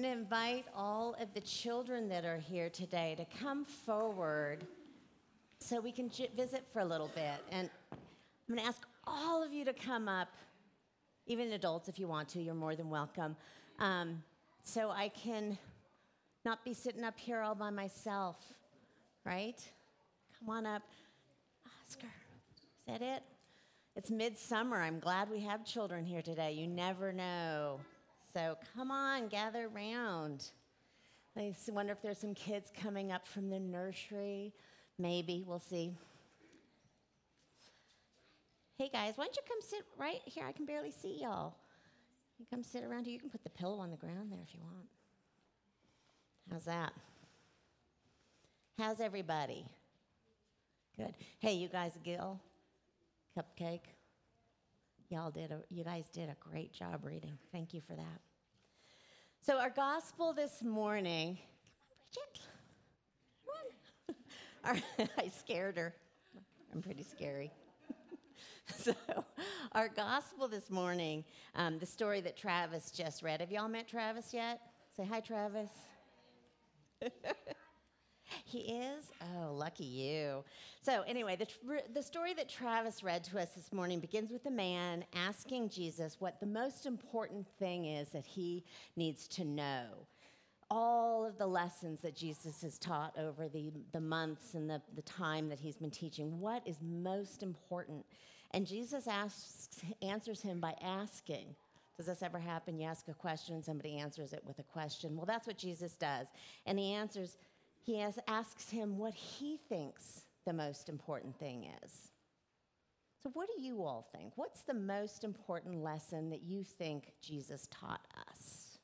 Going to invite all of the children that are here today to come forward so we can j- visit for a little bit. And I'm going to ask all of you to come up, even adults if you want to, you're more than welcome. Um, so I can not be sitting up here all by myself, right? Come on up. Oscar, is that it? It's midsummer. I'm glad we have children here today. You never know. So come on, gather around. I wonder if there's some kids coming up from the nursery. Maybe, we'll see. Hey guys, why don't you come sit right here? I can barely see y'all. You come sit around here. You can put the pillow on the ground there if you want. How's that? How's everybody? Good. Hey, you guys, Gil, Cupcake. Y'all did a, you guys did a great job reading. Thank you for that. So our gospel this morning, come on, Bridget. Come on. I scared her. I'm pretty scary. so our gospel this morning, um, the story that Travis just read. Have y'all met Travis yet? Say hi, Travis. He is? Oh, lucky you. So, anyway, the, the story that Travis read to us this morning begins with a man asking Jesus what the most important thing is that he needs to know. All of the lessons that Jesus has taught over the, the months and the, the time that he's been teaching, what is most important? And Jesus asks, answers him by asking, does this ever happen? You ask a question, somebody answers it with a question. Well, that's what Jesus does. And he answers, he has, asks him what he thinks the most important thing is. So, what do you all think? What's the most important lesson that you think Jesus taught us?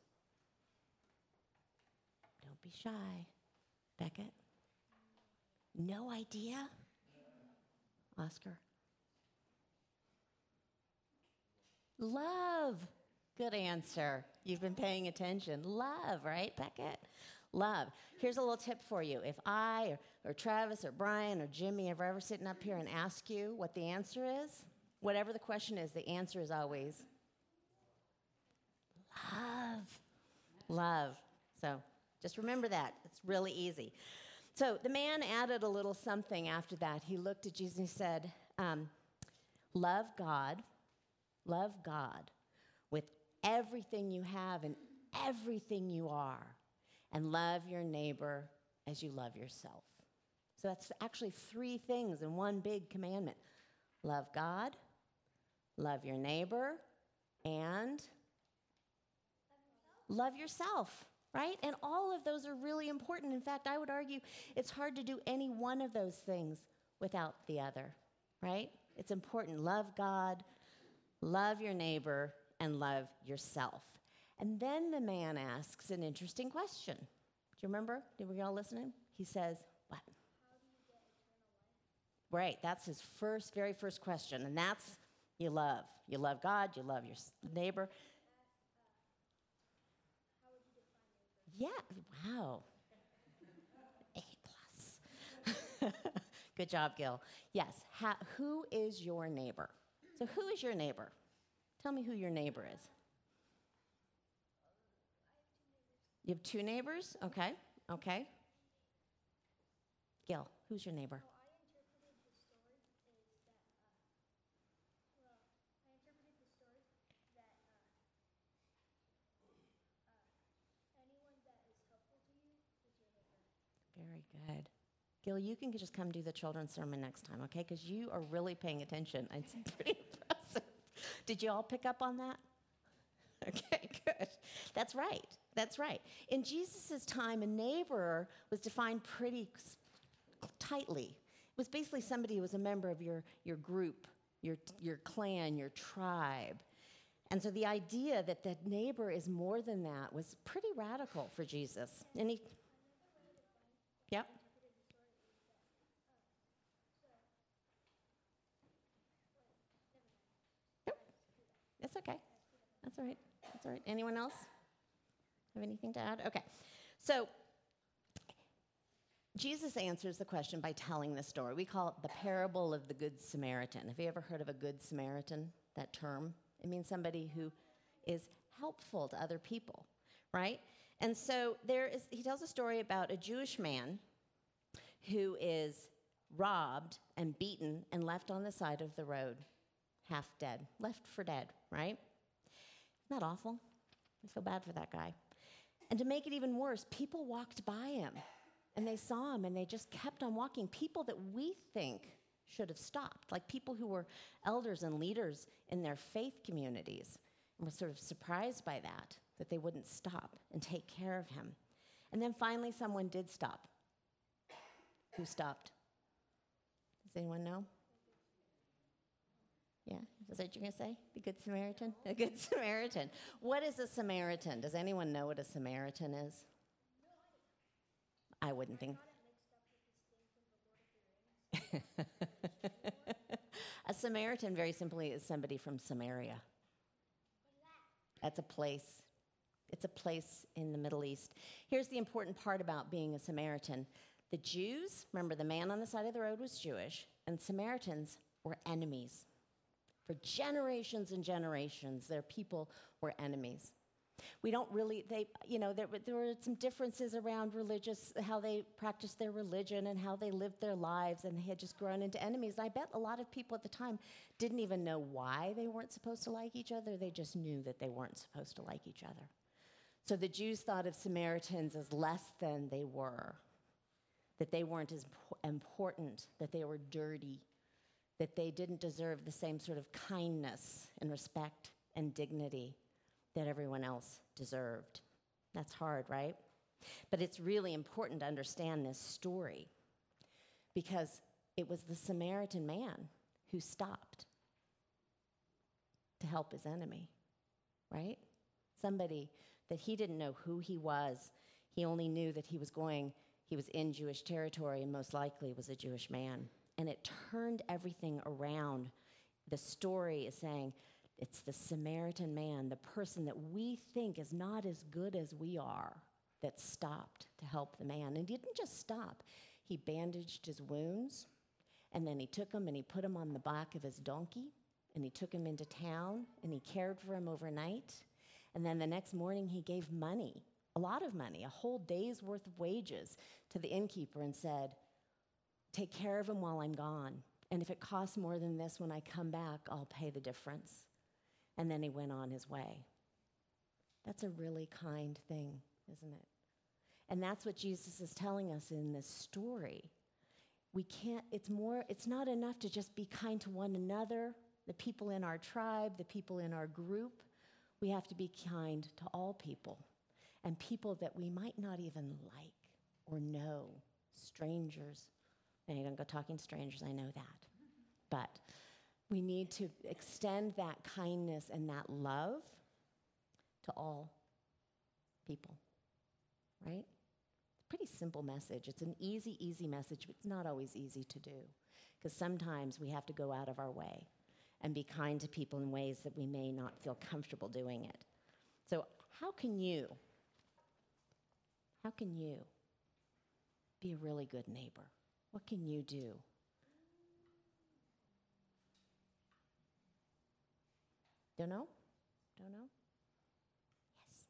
Don't be shy. Beckett? No idea? Oscar? Love. Good answer. You've been paying attention. Love, right, Beckett? Love. Here's a little tip for you. If I or, or Travis or Brian or Jimmy are ever sitting up here and ask you what the answer is, whatever the question is, the answer is always love. Love. So just remember that. It's really easy. So the man added a little something after that. He looked at Jesus and he said, um, Love God, love God with everything you have and everything you are and love your neighbor as you love yourself. So that's actually three things in one big commandment love God, love your neighbor, and love yourself, right? And all of those are really important. In fact, I would argue it's hard to do any one of those things without the other, right? It's important. Love God, love your neighbor, and love yourself. And then the man asks an interesting question. Do you remember? Did we all listening? He says, What? Right, that's his first, very first question. And that's you love. You love God, you love your neighbor. Yeah, wow. A plus. Good job, Gil. Yes, who is your neighbor? So, who is your neighbor? Tell me who your neighbor is. You have two neighbors? Okay, okay. Gil, who's your neighbor? Very good. Gil, you can just come do the children's sermon next time, okay? Because you are really paying attention. It's pretty impressive. Did you all pick up on that? Okay, good. That's right. That's right. In Jesus' time, a neighbor was defined pretty tightly. It was basically somebody who was a member of your, your group, your, your clan, your tribe. And so the idea that the neighbor is more than that was pretty radical for Jesus. And he, yep. That's okay. That's all right. That's all right. Anyone else have anything to add? Okay. So Jesus answers the question by telling the story. We call it the parable of the Good Samaritan. Have you ever heard of a Good Samaritan, that term? It means somebody who is helpful to other people, right? And so there is, he tells a story about a Jewish man who is robbed and beaten and left on the side of the road, half dead, left for dead, right? Isn't that awful? I feel bad for that guy. And to make it even worse, people walked by him and they saw him and they just kept on walking. People that we think should have stopped, like people who were elders and leaders in their faith communities, and were sort of surprised by that, that they wouldn't stop and take care of him. And then finally, someone did stop. Who stopped? Does anyone know? Is that what you're going to say? The Good Samaritan? A Good Samaritan. What is a Samaritan? Does anyone know what a Samaritan is? I wouldn't think. a Samaritan, very simply, is somebody from Samaria. That's a place. It's a place in the Middle East. Here's the important part about being a Samaritan the Jews, remember, the man on the side of the road was Jewish, and Samaritans were enemies. For generations and generations, their people were enemies. We don't really, they, you know, there, there were some differences around religious, how they practiced their religion and how they lived their lives, and they had just grown into enemies. And I bet a lot of people at the time didn't even know why they weren't supposed to like each other. They just knew that they weren't supposed to like each other. So the Jews thought of Samaritans as less than they were, that they weren't as important, that they were dirty, that they didn't deserve the same sort of kindness and respect and dignity that everyone else deserved. That's hard, right? But it's really important to understand this story because it was the Samaritan man who stopped to help his enemy, right? Somebody that he didn't know who he was. He only knew that he was going, he was in Jewish territory and most likely was a Jewish man. And it turned everything around. The story is saying, it's the Samaritan man, the person that we think is not as good as we are, that stopped to help the man. And he didn't just stop, he bandaged his wounds, and then he took him and he put him on the back of his donkey, and he took him into town, and he cared for him overnight. And then the next morning, he gave money, a lot of money, a whole day's worth of wages to the innkeeper, and said, Take care of him while I'm gone. And if it costs more than this when I come back, I'll pay the difference. And then he went on his way. That's a really kind thing, isn't it? And that's what Jesus is telling us in this story. We can't, it's more, it's not enough to just be kind to one another, the people in our tribe, the people in our group. We have to be kind to all people and people that we might not even like or know, strangers. And you don't go talking to strangers, I know that. But we need to extend that kindness and that love to all people, right? Pretty simple message. It's an easy, easy message, but it's not always easy to do because sometimes we have to go out of our way and be kind to people in ways that we may not feel comfortable doing it. So, how can you, how can you be a really good neighbor? What can you do Don't know? Don't know? Yes.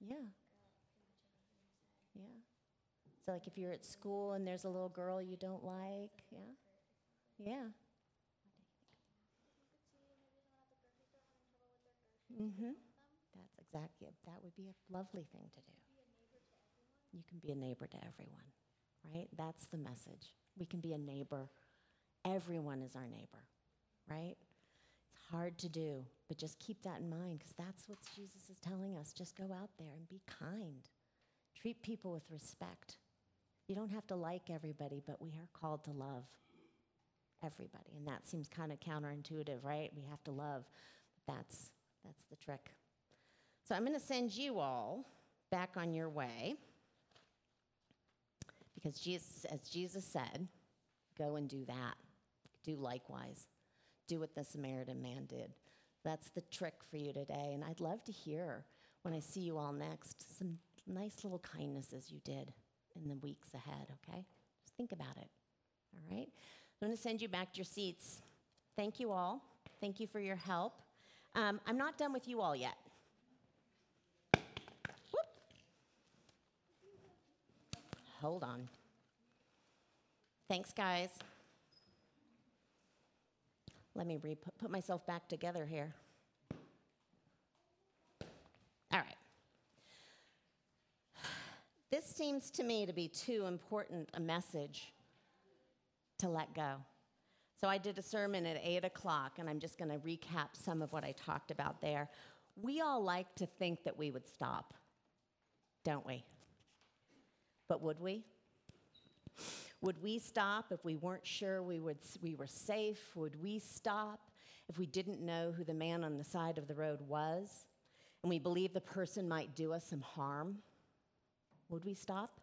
Yeah. Yeah. So, like, if you're at school and there's a little girl you don't like, yeah? Yeah. Mm-hmm. That's exactly, that would be a lovely thing to do. You can be a neighbor to everyone, right? That's the message. We can be a neighbor Everyone is our neighbor, right? It's hard to do, but just keep that in mind because that's what Jesus is telling us. Just go out there and be kind. Treat people with respect. You don't have to like everybody, but we are called to love everybody. And that seems kind of counterintuitive, right? We have to love. That's, that's the trick. So I'm going to send you all back on your way because Jesus, as Jesus said, go and do that do likewise. Do what the Samaritan man did. That's the trick for you today. And I'd love to hear when I see you all next some nice little kindnesses you did in the weeks ahead, okay? Just think about it, all right? I'm going to send you back to your seats. Thank you all. Thank you for your help. Um, I'm not done with you all yet. Hold on. Thanks, guys. Let me put myself back together here. All right. This seems to me to be too important a message to let go. So I did a sermon at 8 o'clock, and I'm just going to recap some of what I talked about there. We all like to think that we would stop, don't we? But would we? Would we stop if we weren't sure we, would, we were safe? Would we stop if we didn't know who the man on the side of the road was and we believed the person might do us some harm? Would we stop?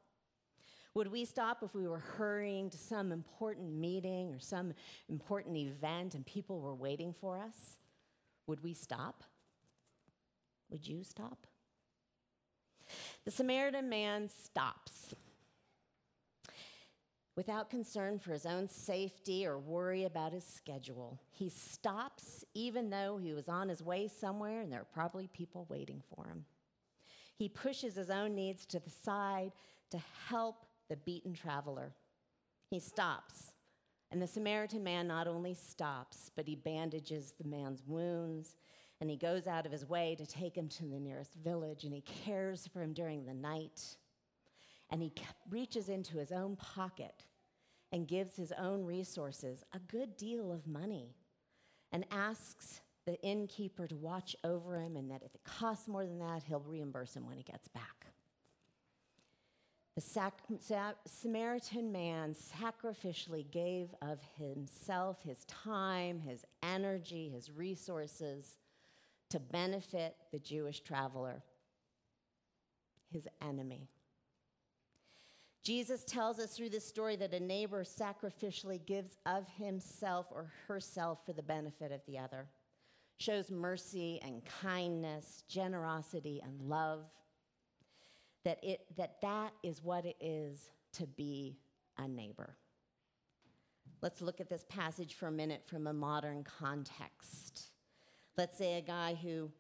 Would we stop if we were hurrying to some important meeting or some important event and people were waiting for us? Would we stop? Would you stop? The Samaritan man stops without concern for his own safety or worry about his schedule. He stops even though he was on his way somewhere and there are probably people waiting for him. He pushes his own needs to the side to help the beaten traveler. He stops, and the Samaritan man not only stops, but he bandages the man's wounds and he goes out of his way to take him to the nearest village and he cares for him during the night and he reaches into his own pocket and gives his own resources a good deal of money and asks the innkeeper to watch over him and that if it costs more than that, he'll reimburse him when he gets back. The sac- Sa- Samaritan man sacrificially gave of himself, his time, his energy, his resources to benefit the Jewish traveler, his enemy. Jesus tells us through this story that a neighbor sacrificially gives of himself or herself for the benefit of the other, shows mercy and kindness, generosity and love. That, it, that that is what it is to be a neighbor. Let's look at this passage for a minute from a modern context. Let's say a guy who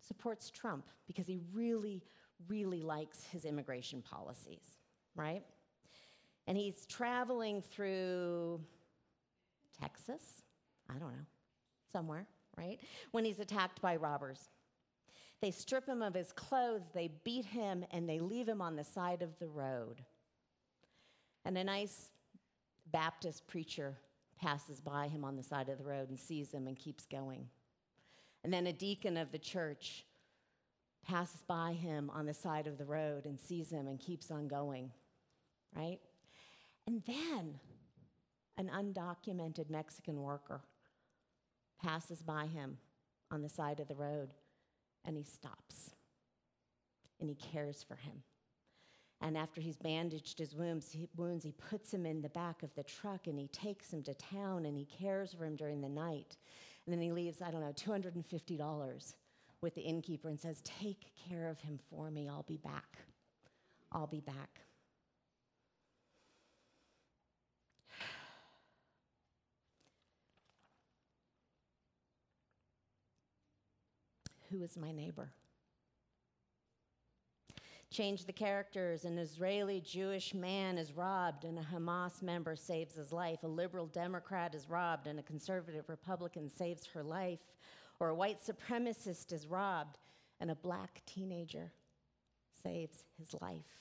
supports Trump because he really, really likes his immigration policies, right? And he's traveling through Texas, I don't know, somewhere, right? When he's attacked by robbers. They strip him of his clothes, they beat him, and they leave him on the side of the road. And a nice Baptist preacher passes by him on the side of the road and sees him and keeps going. And then a deacon of the church passes by him on the side of the road and sees him and keeps on going, right? And then an undocumented Mexican worker passes by him on the side of the road and he stops and he cares for him. And after he's bandaged his wounds he, wounds, he puts him in the back of the truck and he takes him to town and he cares for him during the night. And then he leaves, I don't know, $250 with the innkeeper and says, Take care of him for me. I'll be back. I'll be back. Who is my neighbor? Change the characters. An Israeli Jewish man is robbed, and a Hamas member saves his life. A liberal Democrat is robbed, and a conservative Republican saves her life or a white supremacist is robbed and a black teenager saves his life.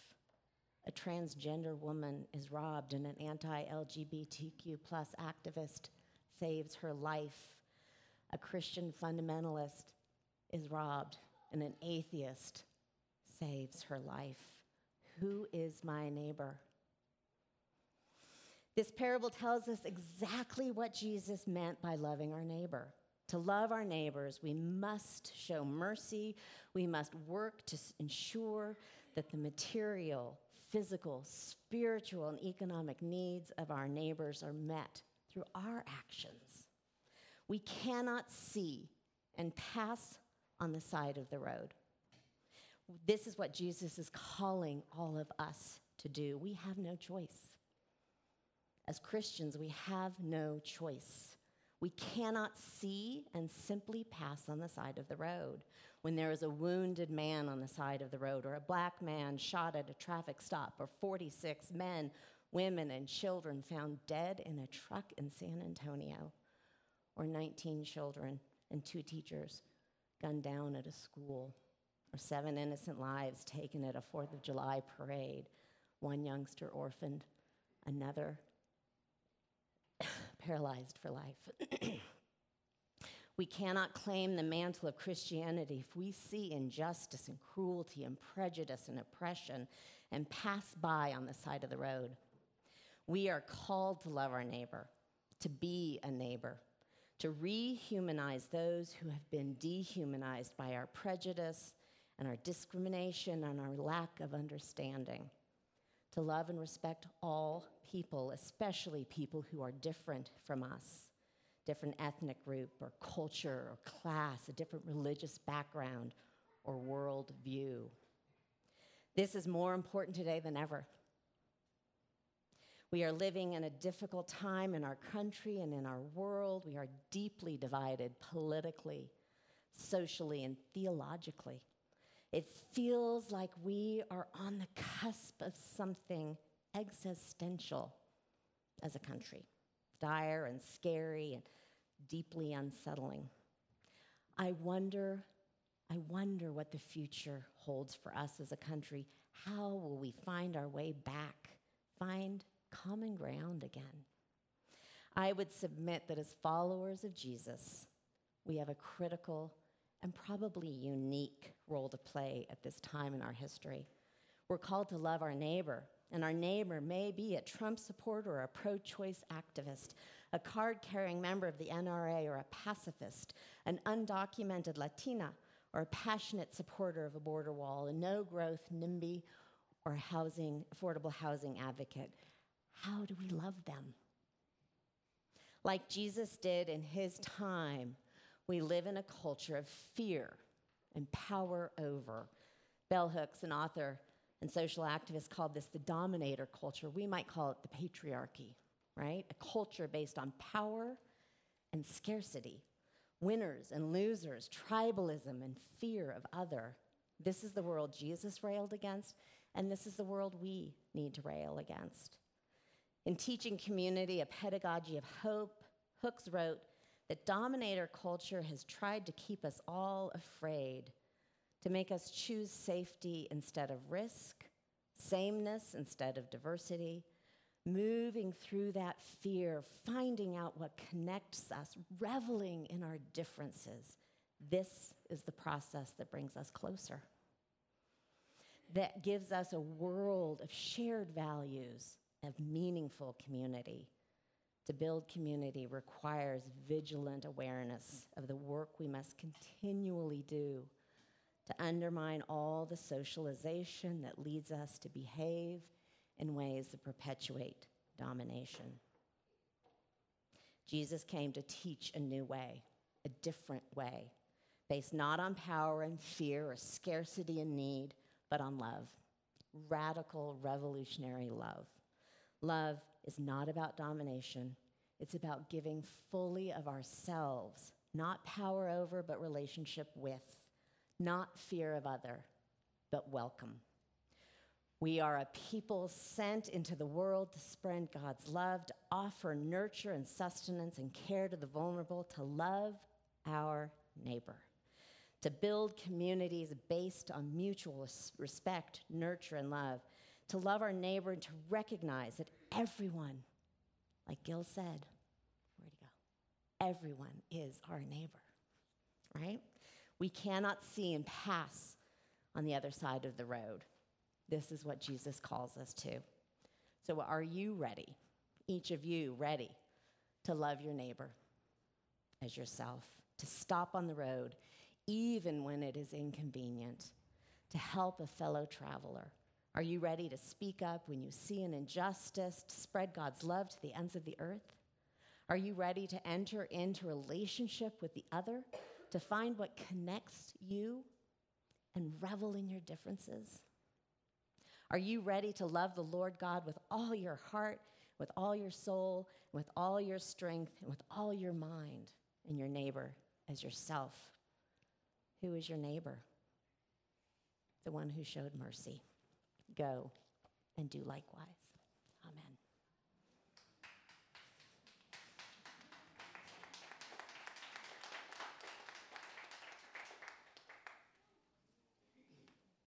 A transgender woman is robbed and an anti-LGBTQ plus activist saves her life. A Christian fundamentalist is robbed and an atheist saves her life. Who is my neighbor? This parable tells us exactly what Jesus meant by loving our neighbor. To love our neighbors, we must show mercy. We must work to ensure that the material, physical, spiritual, and economic needs of our neighbors are met through our actions. We cannot see and pass on the side of the road. This is what Jesus is calling all of us to do. We have no choice. As Christians, we have no choice. We cannot see and simply pass on the side of the road. When there is a wounded man on the side of the road, or a black man shot at a traffic stop, or 46 men, women, and children found dead in a truck in San Antonio, or 19 children and two teachers gunned down at a school, or seven innocent lives taken at a Fourth of July parade, one youngster orphaned, another paralyzed for life. we cannot claim the mantle of Christianity if we see injustice and cruelty and prejudice and oppression and pass by on the side of the road. We are called to love our neighbor, to be a neighbor, to rehumanize those who have been dehumanized by our prejudice and our discrimination and our lack of understanding, to love and respect all people, especially people who are different from us, different ethnic group or culture or class, a different religious background or world view. This is more important today than ever. We are living in a difficult time in our country and in our world. We are deeply divided politically, socially, and theologically. It feels like we are on the cusp of something existential as a country, dire and scary and deeply unsettling. I wonder, I wonder what the future holds for us as a country. How will we find our way back? Find common ground again. I would submit that as followers of Jesus, we have a critical and probably unique role to play at this time in our history. We're called to love our neighbor, and our neighbor may be a Trump supporter or a pro choice activist, a card carrying member of the NRA or a pacifist, an undocumented Latina or a passionate supporter of a border wall, a no growth NIMBY or housing, affordable housing advocate. How do we love them? Like Jesus did in his time, we live in a culture of fear and power over. Bell Hooks, an author and social activist, called this the dominator culture. We might call it the patriarchy, right? A culture based on power and scarcity, winners and losers, tribalism and fear of other. This is the world Jesus railed against, and this is the world we need to rail against. In Teaching Community, a pedagogy of hope, Hooks wrote that dominator culture has tried to keep us all afraid, to make us choose safety instead of risk, sameness instead of diversity, moving through that fear, finding out what connects us, reveling in our differences. This is the process that brings us closer, that gives us a world of shared values of meaningful community. To build community requires vigilant awareness of the work we must continually do to undermine all the socialization that leads us to behave in ways that perpetuate domination. Jesus came to teach a new way, a different way, based not on power and fear or scarcity and need, but on love. Radical, revolutionary love. Love is not about domination, it's about giving fully of ourselves, not power over, but relationship with, not fear of other, but welcome. We are a people sent into the world to spread God's love, to offer nurture and sustenance and care to the vulnerable, to love our neighbor, to build communities based on mutual respect, nurture, and love, to love our neighbor and to recognize that everyone, like Gil said, where'd he go? Everyone is our neighbor, right? We cannot see and pass on the other side of the road. This is what Jesus calls us to. So, are you ready? Each of you ready to love your neighbor as yourself, to stop on the road, even when it is inconvenient, to help a fellow traveler are you ready to speak up when you see an injustice, to spread God's love to the ends of the earth? Are you ready to enter into relationship with the other, to find what connects you and revel in your differences? Are you ready to love the Lord God with all your heart, with all your soul, with all your strength, and with all your mind, and your neighbor as yourself. Who is your neighbor? The one who showed mercy. Go and do likewise.